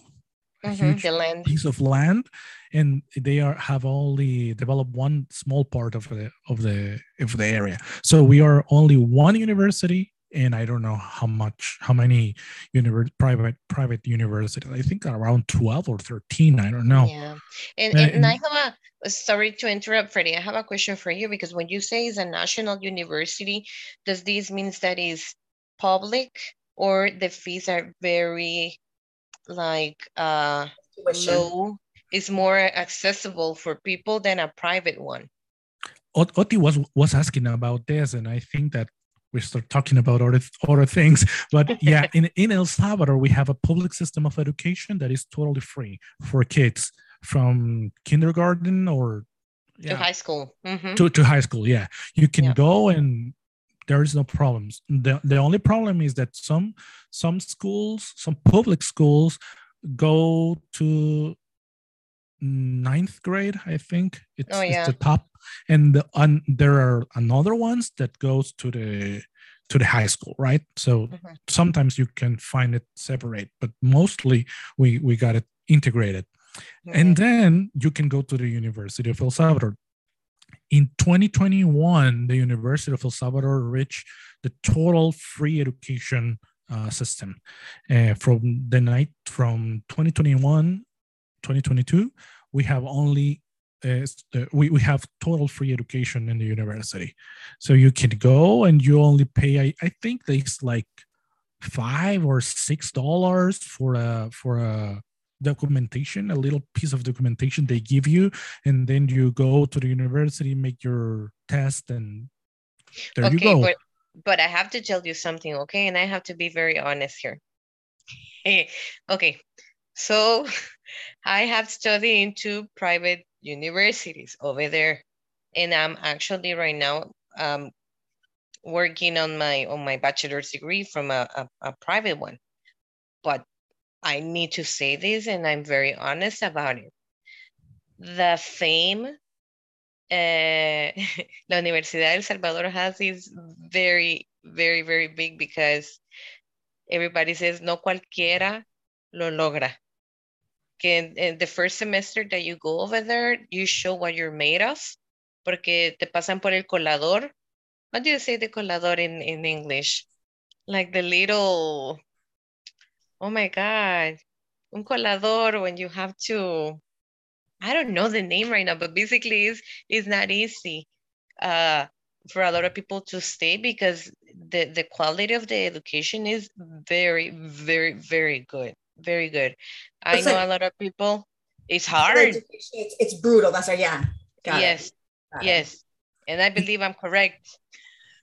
a Mhm, huge land. piece of land, and they are have only developed one small part of the of the of the area. So we are only one university, and I don't know how much, how many univer- private private universities. I think around twelve or thirteen. I don't know. Yeah. And, and, and I have a, sorry to interrupt, Freddie. I have a question for you because when you say it's a national university, does this means that is public or the fees are very like uh low? Is more accessible for people than a private one. Ot- Oti was was asking about this, and I think that we start talking about other other things. But yeah, in in El Salvador, we have a public system of education that is totally free for kids from kindergarten or To high school. Mhm. to, to high school. Yeah, you can Yeah. go and there is no problems. the The only problem is that some some schools, some public schools, go to ninth grade. I think it's, Oh, it's the top, and the, and there are another ones that goes to the to the high school, right? So Mhm. sometimes you can find it separate, but mostly we we got it integrated and then you can go to the University of El Salvador. In 2021, the University of El Salvador reached the total free education uh, system. Uh, from the night from 2021, 2022, we have only uh, uh, we, we have total free education in the university. So you can go and you only pay, I, I think it's like five or six dollars for a for a documentation, a little piece of documentation they give you, and then you go to the university, make your test, and there you go. but but I have to tell you something, okay? And I have to be very honest here. okay, so I have studied in two private universities over there, and I'm actually right now um working on my on my bachelor's degree from a, a, a private one. But I need to say this, and I'm very honest about it. The fame eh, la Universidad del Salvador has is very, very, very big because everybody says no cualquiera lo logra. Que in the first semester that you go over there, you show what you're made of, porque te pasan por el colador. What do you say the colador in, in English? Like the little, oh my God, un colador when you have to, I don't know the name right now, but basically it's, it's not easy uh, for a lot of people to stay because the, the quality of the education is very, very, very good. Very good. I It's know like- a lot of people, it's hard. It's, it's brutal. That's right. Yeah. Got it. yes, it. yes. And I believe I'm correct.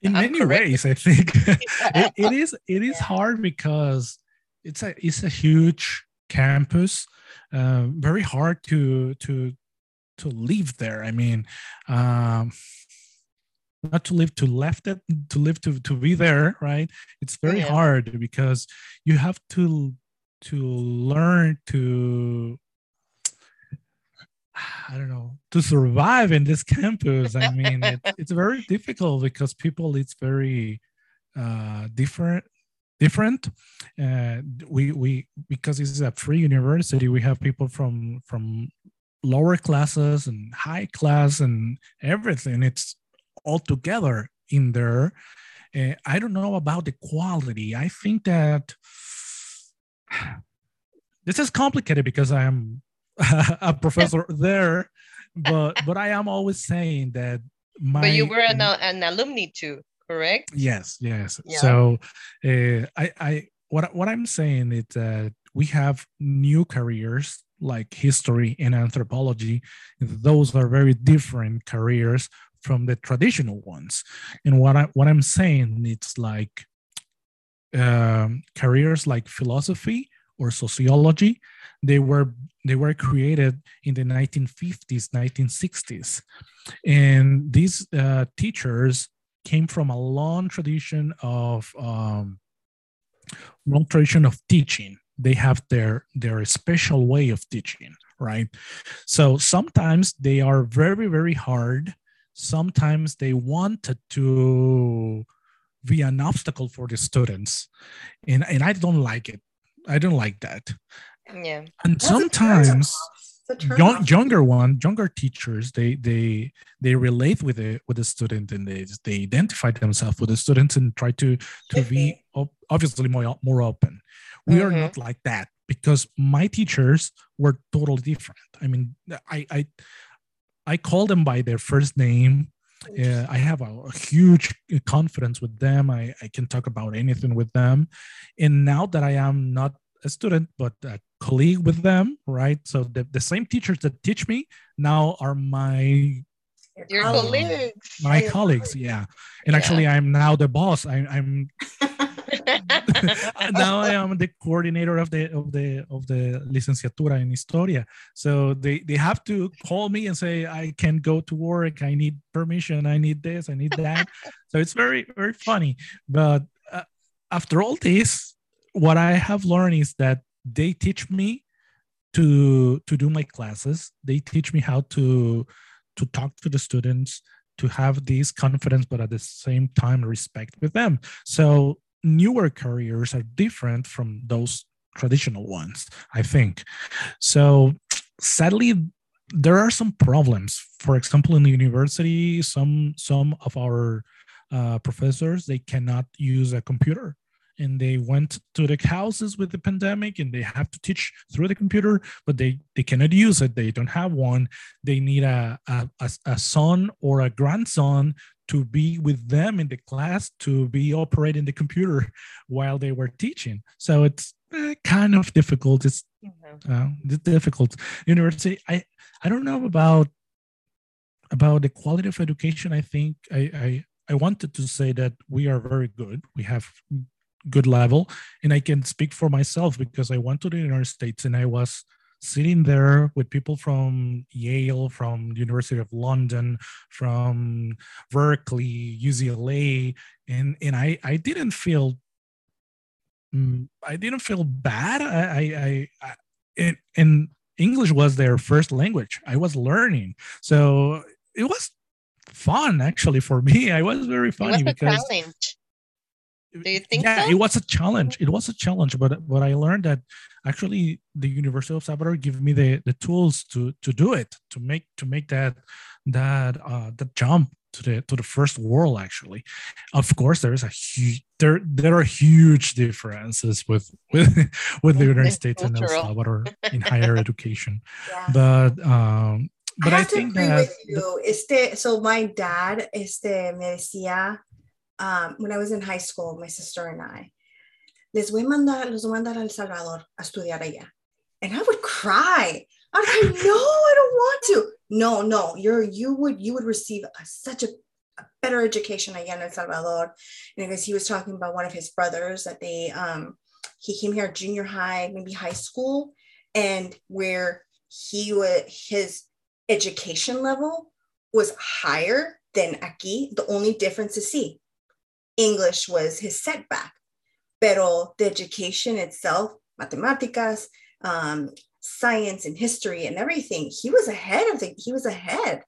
in I'm many correct. ways i think it, it is it is Yeah. hard because it's a it's a huge campus uh, very hard to to to live there i mean um not to live to left it to live to to be there right it's very Yeah. hard because you have to to learn to I don't know to survive in this campus. I mean, it's it's very difficult because people it's very uh, different. Different. Uh, we we because this is a free university, we have people from from lower classes and high class and everything. It's all together in there. Uh, I don't know about the quality. I think that this is complicated because I am a professor there, but but I am always saying that my but you were an, an alumni too, correct? yes yes Yeah. so uh, i i what what i'm saying is that we have new careers like history and anthropology those are very different careers from the traditional ones and what i what i'm saying it's like um, careers like philosophy or sociology. They were they were created in the 1950s, 1960s, and these uh, teachers came from a long tradition of um, long tradition of teaching. They have their their special way of teaching, right? So sometimes they are very very hard. Sometimes they wanted to be an obstacle for the students, and and I don't like it. I don't like that. Yeah. And That's sometimes It's a turn young, younger one younger teachers they they they relate with the with the student and they they identify themselves with the students and try to to be obviously more more open we are Mhm. not like that because my teachers were totally different i mean i i i call them by their first name uh, I have a, a huge confidence with them. I, I can talk about anything with them. And now that I am not a student, but a colleague with them, right? So the, the same teachers that teach me now are my Your colleagues. my colleagues. Yeah. And Yeah. actually I'm now the boss. I, I'm now I am the coordinator of the of the of the licenciatura in historia. So they they have to call me and say I can go to work. I need permission. I need this. I need that. so it's very very funny. But uh, after all this, what I have learned is that they teach me to to do my classes. They teach me how to to talk to the students to have this confidence but at the same time respect with them so newer careers are different from those traditional ones i think. So sadly there are some problems. For example in the university some some of our uh, professors they cannot use a computer and they went to the houses with the pandemic and they have to teach through the computer but they they cannot use it. They don't have one. They need a a, a, son or a grandson to be with them in the class to be operating the computer while they were teaching. So it's uh, kind of difficult. It's Mhm. uh, difficult. University i i don't know about about the quality of education. I think i i i wanted to say that we are very good. We have good level and i can speak for myself because i went to the united states and i was sitting there with people from yale from the university of london from berkeley ucla and and i i didn't feel mm, i didn't feel bad. I i, I, and, and english was their first language. I was learning. So it was fun actually for me. I was very It was funny because challenge. Do you think yeah, so? it was a challenge. It was a challenge, but but I learned that actually the University of Salvador gave me the the tools to to do it, to make to make that that uh that jump to the to the first world actually. Of course, there is a huge there there are huge differences with with with the United States and El Salvador in higher education. Yeah. But um but I I, have to think agree that with you. Este, so my dad, este, me decía, um, when I was in high school, my sister and I, les voy a mandar, los voy a mandar a El Salvador a estudiar allá. And I would cry. I was like, no, I don't want to. No, no, you're, you would, you would receive a, such a, a better education allá in El Salvador. And because he was talking about one of his brothers that they, um, he came here junior high, maybe high school, and where he would, his education level was higher than aquí. The only difference is see, English was his setback, pero the education itself, matemáticas, um, science and history and everything, he was ahead of the, he was ahead.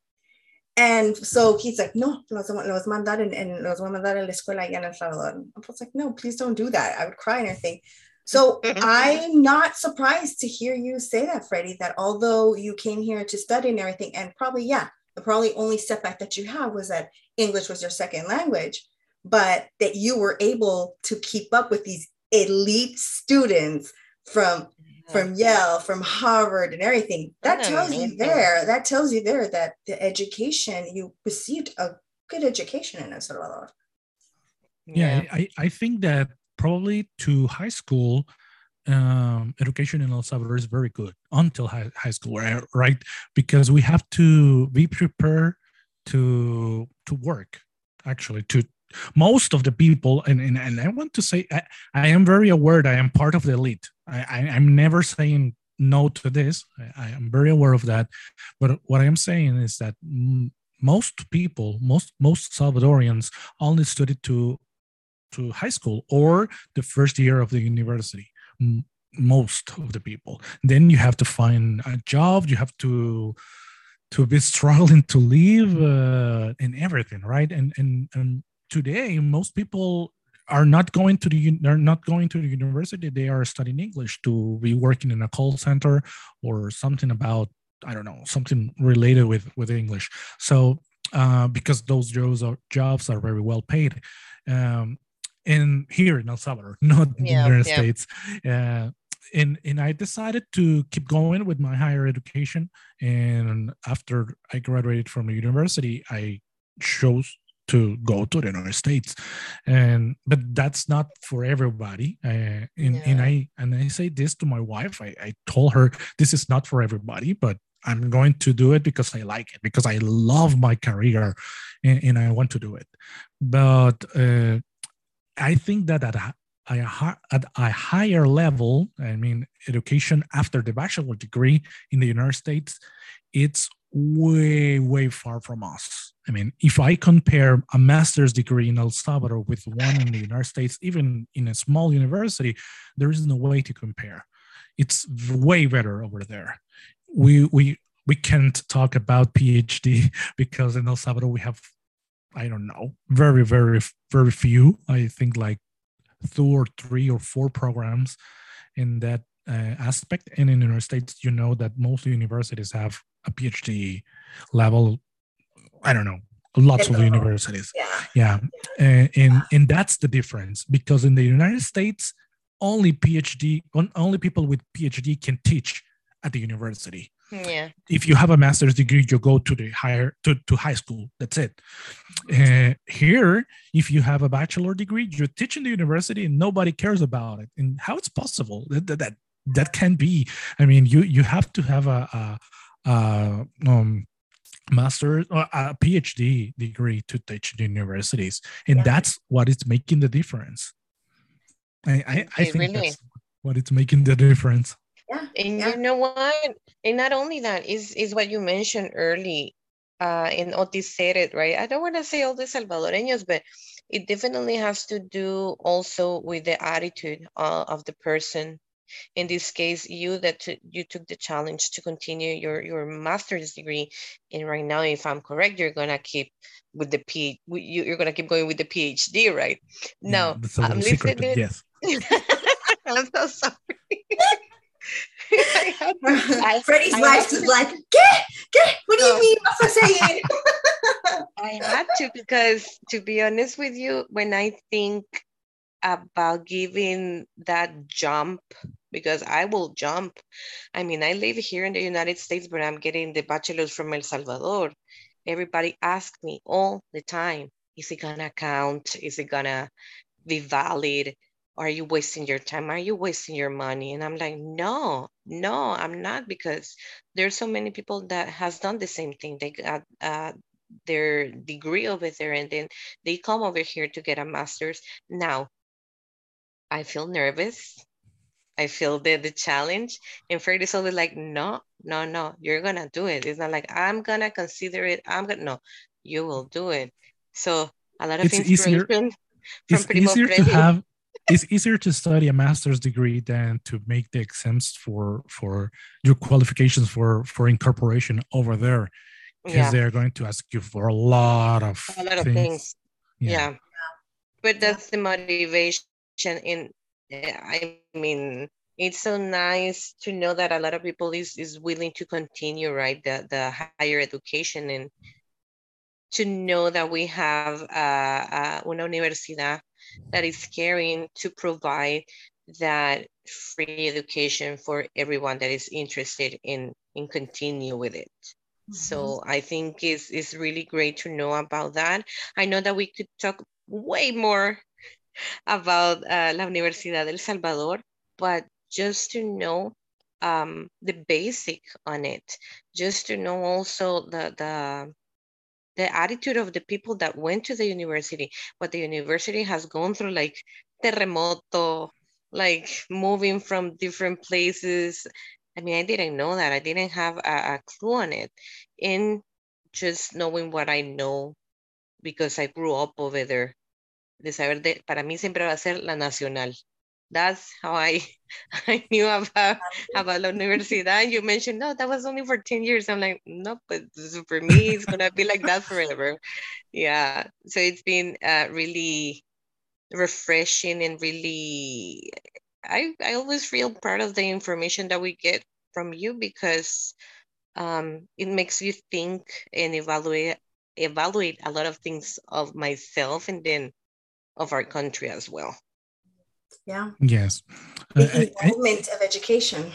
And so he's like, no, los, los mandar en, en, los voy a mandar a la escuela allá en El Salvador. I was like, no, please don't do that. I would cry and everything. So I'm not surprised to hear you say that, Freddie, that although you came here to study and everything, and probably, yeah, the probably only setback that you have was that English was your second language, but that you were able to keep up with these elite students from from Yale, from Harvard, and everything. That That's tells you there, that tells you there that the education, you received a good education in El Salvador. yeah, I, I think that probably to high school um, education in El Salvador is very good until high, high school, right? right? Because we have to be prepared to to work. Actually, to most of the people, and and, and I want to say I, I am very aware that I am part of the elite. I, I'm never saying no to this. I, I, am very aware of that. But what I am saying is that most people, most most Salvadorians, only studied to to high school or the first year of the university. Most of the people. Then you have to find a job. You have to to be struggling to live uh, and everything, right? And and and today, most people are not going to the they're not going to the university. They are studying english to be working in a call center or something about i don't know something related with with english. So uh, because those jobs are jobs are very well paid um, and here in el salvador not yeah, in the united yeah. states. Uh, and and i decided to keep going with my higher education. And after i graduated from the university i chose to go to the United States, and but that's not for everybody. Uh, and, yeah. and I and I say this to my wife. I, I told her this is not for everybody, but I'm going to do it because I like it, because I love my career, and, and I want to do it. But uh, I think that at a, at a higher level, I mean, education after the bachelor degree in the United States, it's way, way far from us. I mean, if I compare a master's degree in El Salvador with one in the United States, even in a small university, there is no way to compare. It's way better over there. We we we can't talk about PhD because in El Salvador we have, I don't know, very very very few. I think like two or three or four programs in that uh, aspect. And in the United States, you know that most universities have a PhD level. I don't know, lots of universities. Yeah. Yeah. And, and, and that's the difference because in the United States, only PhD, only people with PhD can teach at the university. Yeah. If you have a master's degree, you go to the higher to, to high school. That's it. Uh, here, if you have a bachelor degree, you're teaching the university and nobody cares about it. And how it's possible that that, that can be. I mean, you you have to have a, a uh, um, master or a phd degree to teach in universities. And yeah. that's what is making the difference. I i, I think really, that's what it's making the difference. Yeah and yeah. you know what? And not only that is is what you mentioned early uh and otis said it right? I don't want to say all the salvadoreños but it definitely has to do also with the attitude uh, of the person in this case, you that you took the challenge to continue your, your master's degree. And right now, if I'm correct, you're gonna keep with the P, you're gonna keep going with the PhD, right? Yeah, now, I'm listening. Yes. I'm so sorry. I, Freddie's wife is like, get, get, what do you mean? What's I saying? I had to because, to be honest with you, when I think about giving that jump because I will jump. I mean, I live here in the United States, but I'm getting the bachelor's from El Salvador. Everybody asks me all the time, is it gonna count? Is it gonna be valid? Are you wasting your time? Are you wasting your money? And I'm like, no, no, I'm not because there's so many people that has done the same thing. They got uh, their degree over there and then they come over here to get a master's. Now, I feel nervous I feel the the challenge. And Fred is always like, no, no, no, you're gonna do it. It's not like I'm gonna consider it. I'm gonna no, you will do it. So a lot of it's inspiration easier, it's easier to have it's easier to study a master's degree than to make the exams for for your qualifications for for incorporation over there because yeah. they're going to ask you for a lot of a lot of things. things. Yeah. yeah. But that's the motivation in I mean, it's so nice to know that a lot of people is, is willing to continue, right, the, the higher education and to know that we have uh, uh, una universidad that is caring to provide that free education for everyone that is interested in, in continue with it. Mm -hmm. So I think it's, it's really great to know about that. I know that we could talk way more about uh, La Universidad del Salvador, but just to know um, the basic on it, just to know also the, the, the attitude of the people that went to the university, what the university has gone through, like terremoto, like moving from different places. I mean, I didn't know that. I didn't have a, a clue on it. And just knowing what I know because I grew up over there. De saber de, para mí siempre va a ser la nacional. That's how I I knew about about la universidad. You mentioned no, that was only for 10 years. I'm like, no, but for me, it's gonna be like that forever. Yeah. So it's been uh, really refreshing and really I, I always feel proud of the information that we get from you because um, it makes you think and evaluate evaluate a lot of things of myself and then of our country as well. Yeah. Yes. The involvement of education.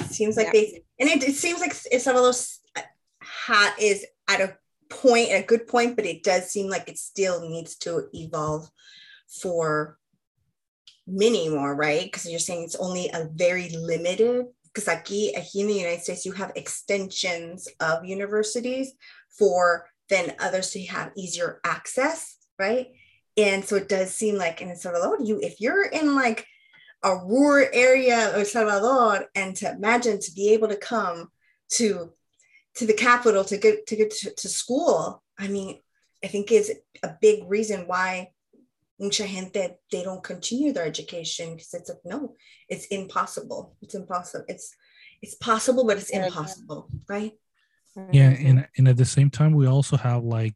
It seems like yeah. they and it, it seems like some of those hat is at a point, a good point, but it does seem like it still needs to evolve for many more, right? Because you're saying it's only a very limited because aquí, aquí in the United States, you have extensions of universities for then others to have easier access, right? And so it does seem like in El Salvador, you if you're in like a rural area of El Salvador, and to imagine to be able to come to to the capital to get to get to, to school, I mean, I think is a big reason why mucha gente they don't continue their education because it's like no, it's impossible. It's impossible. It's it's possible, but it's impossible, right? Yeah, and and at the same time, we also have like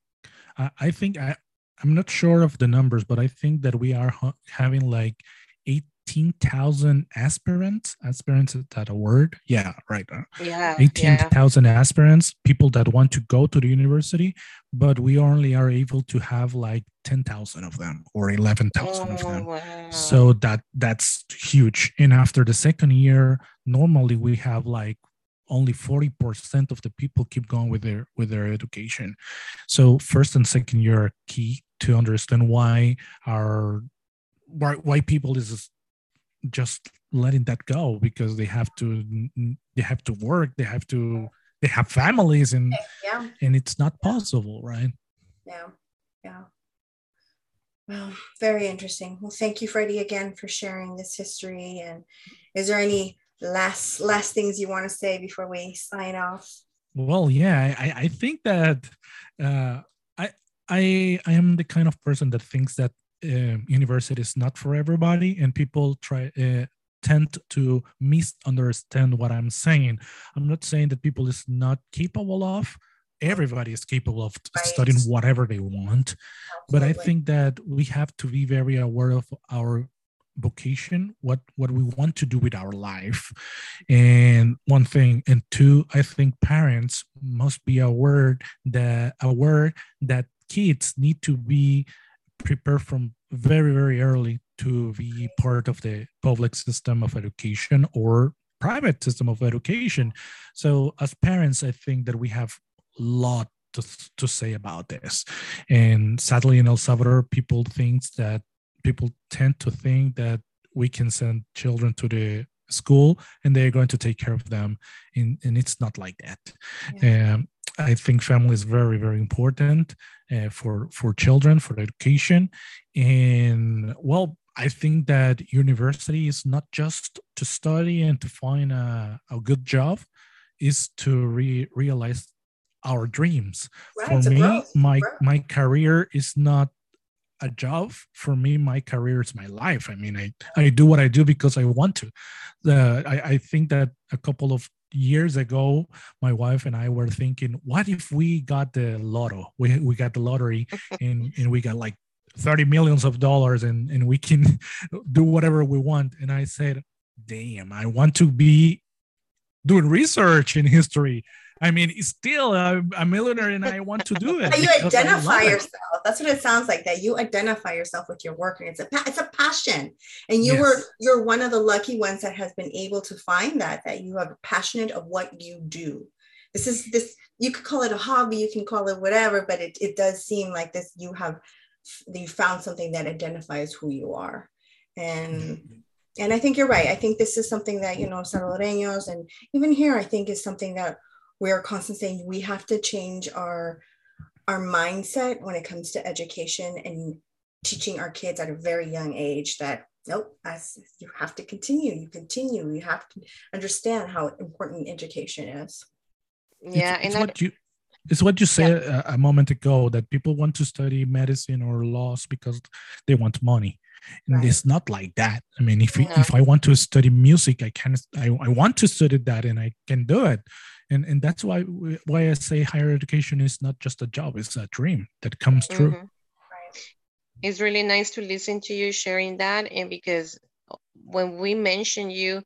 I, I think I I'm not sure of the numbers, but I think that we are ha- having like 18,000 aspirants. Aspirants, is that a word? Yeah, right. Uh, yeah. 18,000 yeah. aspirants, people that want to go to the university, but we only are able to have like 10,000 of them or 11,000 oh, of them. Wow. So that that's huge. And after the second year, normally we have like only 40% of the people keep going with their with their education so first and second year are key to understand why our why, why people is just letting that go because they have to they have to work they have to they have families and yeah. and it's not possible right? Yeah yeah. Well very interesting. Well thank you freddie again for sharing this history. And is there any last last things you want to say before we sign off? Well yeah i i think that uh i i am the kind of person that thinks that uh, university is not for everybody and people try uh, tend to misunderstand what i'm saying i'm not saying that people is not capable of everybody is capable of right. studying whatever they want Absolutely. but i think that we have to be very aware of our vocation what what we want to do with our life and one thing and two i think parents must be aware that aware that kids need to be prepared from very very early to be part of the public system of education or private system of education. So as parents i think that we have a lot to, to say about this. And sadly in el salvador people think that people tend to think that we can send children to the school and they're going to take care of them. And, and it's not like that. Yeah. um, i think family is very very important uh, for for children for education. And well i think that university is not just to study and to find a, a good job is to re- realize our dreams. Right, for me growth. my my career is not a job. For me my career is my life. I mean i i do what i do because i want to. I, I think that a couple of years ago my wife and i were thinking what if we got the lotto? We, we got the lottery and and we got like 30 millions of dollars and and we can do whatever we want. And i said damn i want to be doing research in history I mean, still a, a millionaire and I want to do it. you identify yourself. That's what it sounds like. That you identify yourself with your work, and it's a it's a passion. And you yes. were you're one of the lucky ones that has been able to find that that you are passionate of what you do. This is this you could call it a hobby, you can call it whatever, but it it does seem like this. You have you found something that identifies who you are, and. Mm-hmm and I think you're right. I think this is something that, you know, Salvadoreños and even here, I think is something that we are constantly saying we have to change our our mindset when it comes to education and teaching our kids at a very young age that nope, as you have to continue, you continue, you have to understand how important education is. Yeah, it's, it's and what you it's what you said a, a, moment ago that people want to study medicine or laws because they want money and right. it's not like that. I mean if, no. if i want to study music i can I, I want to study that and i can do it. And and that's why why i say higher education is not just a job it's a dream that comes true. Mm-hmm. it's really nice to listen to you sharing that. And because when we mention you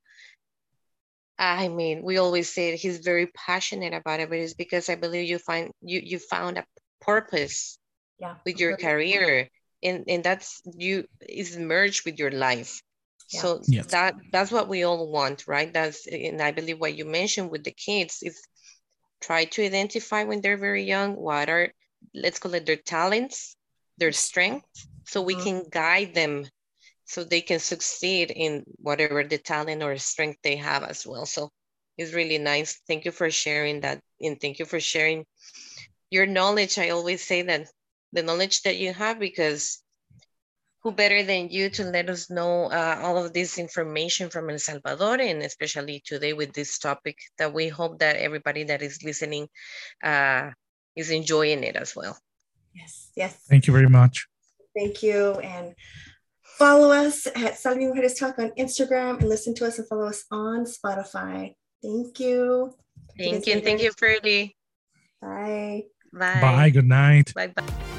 I mean, we always say he's very passionate about it, but it's because I believe you find you you found a purpose yeah, with your career, and and that's you is merged with your life. Yeah. So yes. that that's what we all want, right? That's and I believe what you mentioned with the kids is try to identify when they're very young what are let's call it their talents, their strengths, so we mm -hmm. can guide them so they can succeed in whatever the talent or strength they have as well. So it's really nice. Thank you for sharing that. And thank you for sharing your knowledge. I always say that the knowledge that you have, because who better than you to let us know uh, all of this information from El Salvador and especially today with this topic that we hope that everybody that is listening uh, is enjoying it as well. Yes, yes. Thank you very much. Thank you. And Follow us at Salvi Mujeres Talk on Instagram and listen to us and follow us on Spotify. Thank you. Thank you. Thank you, Freddie. Bye. Bye. Bye. Good night. Bye bye.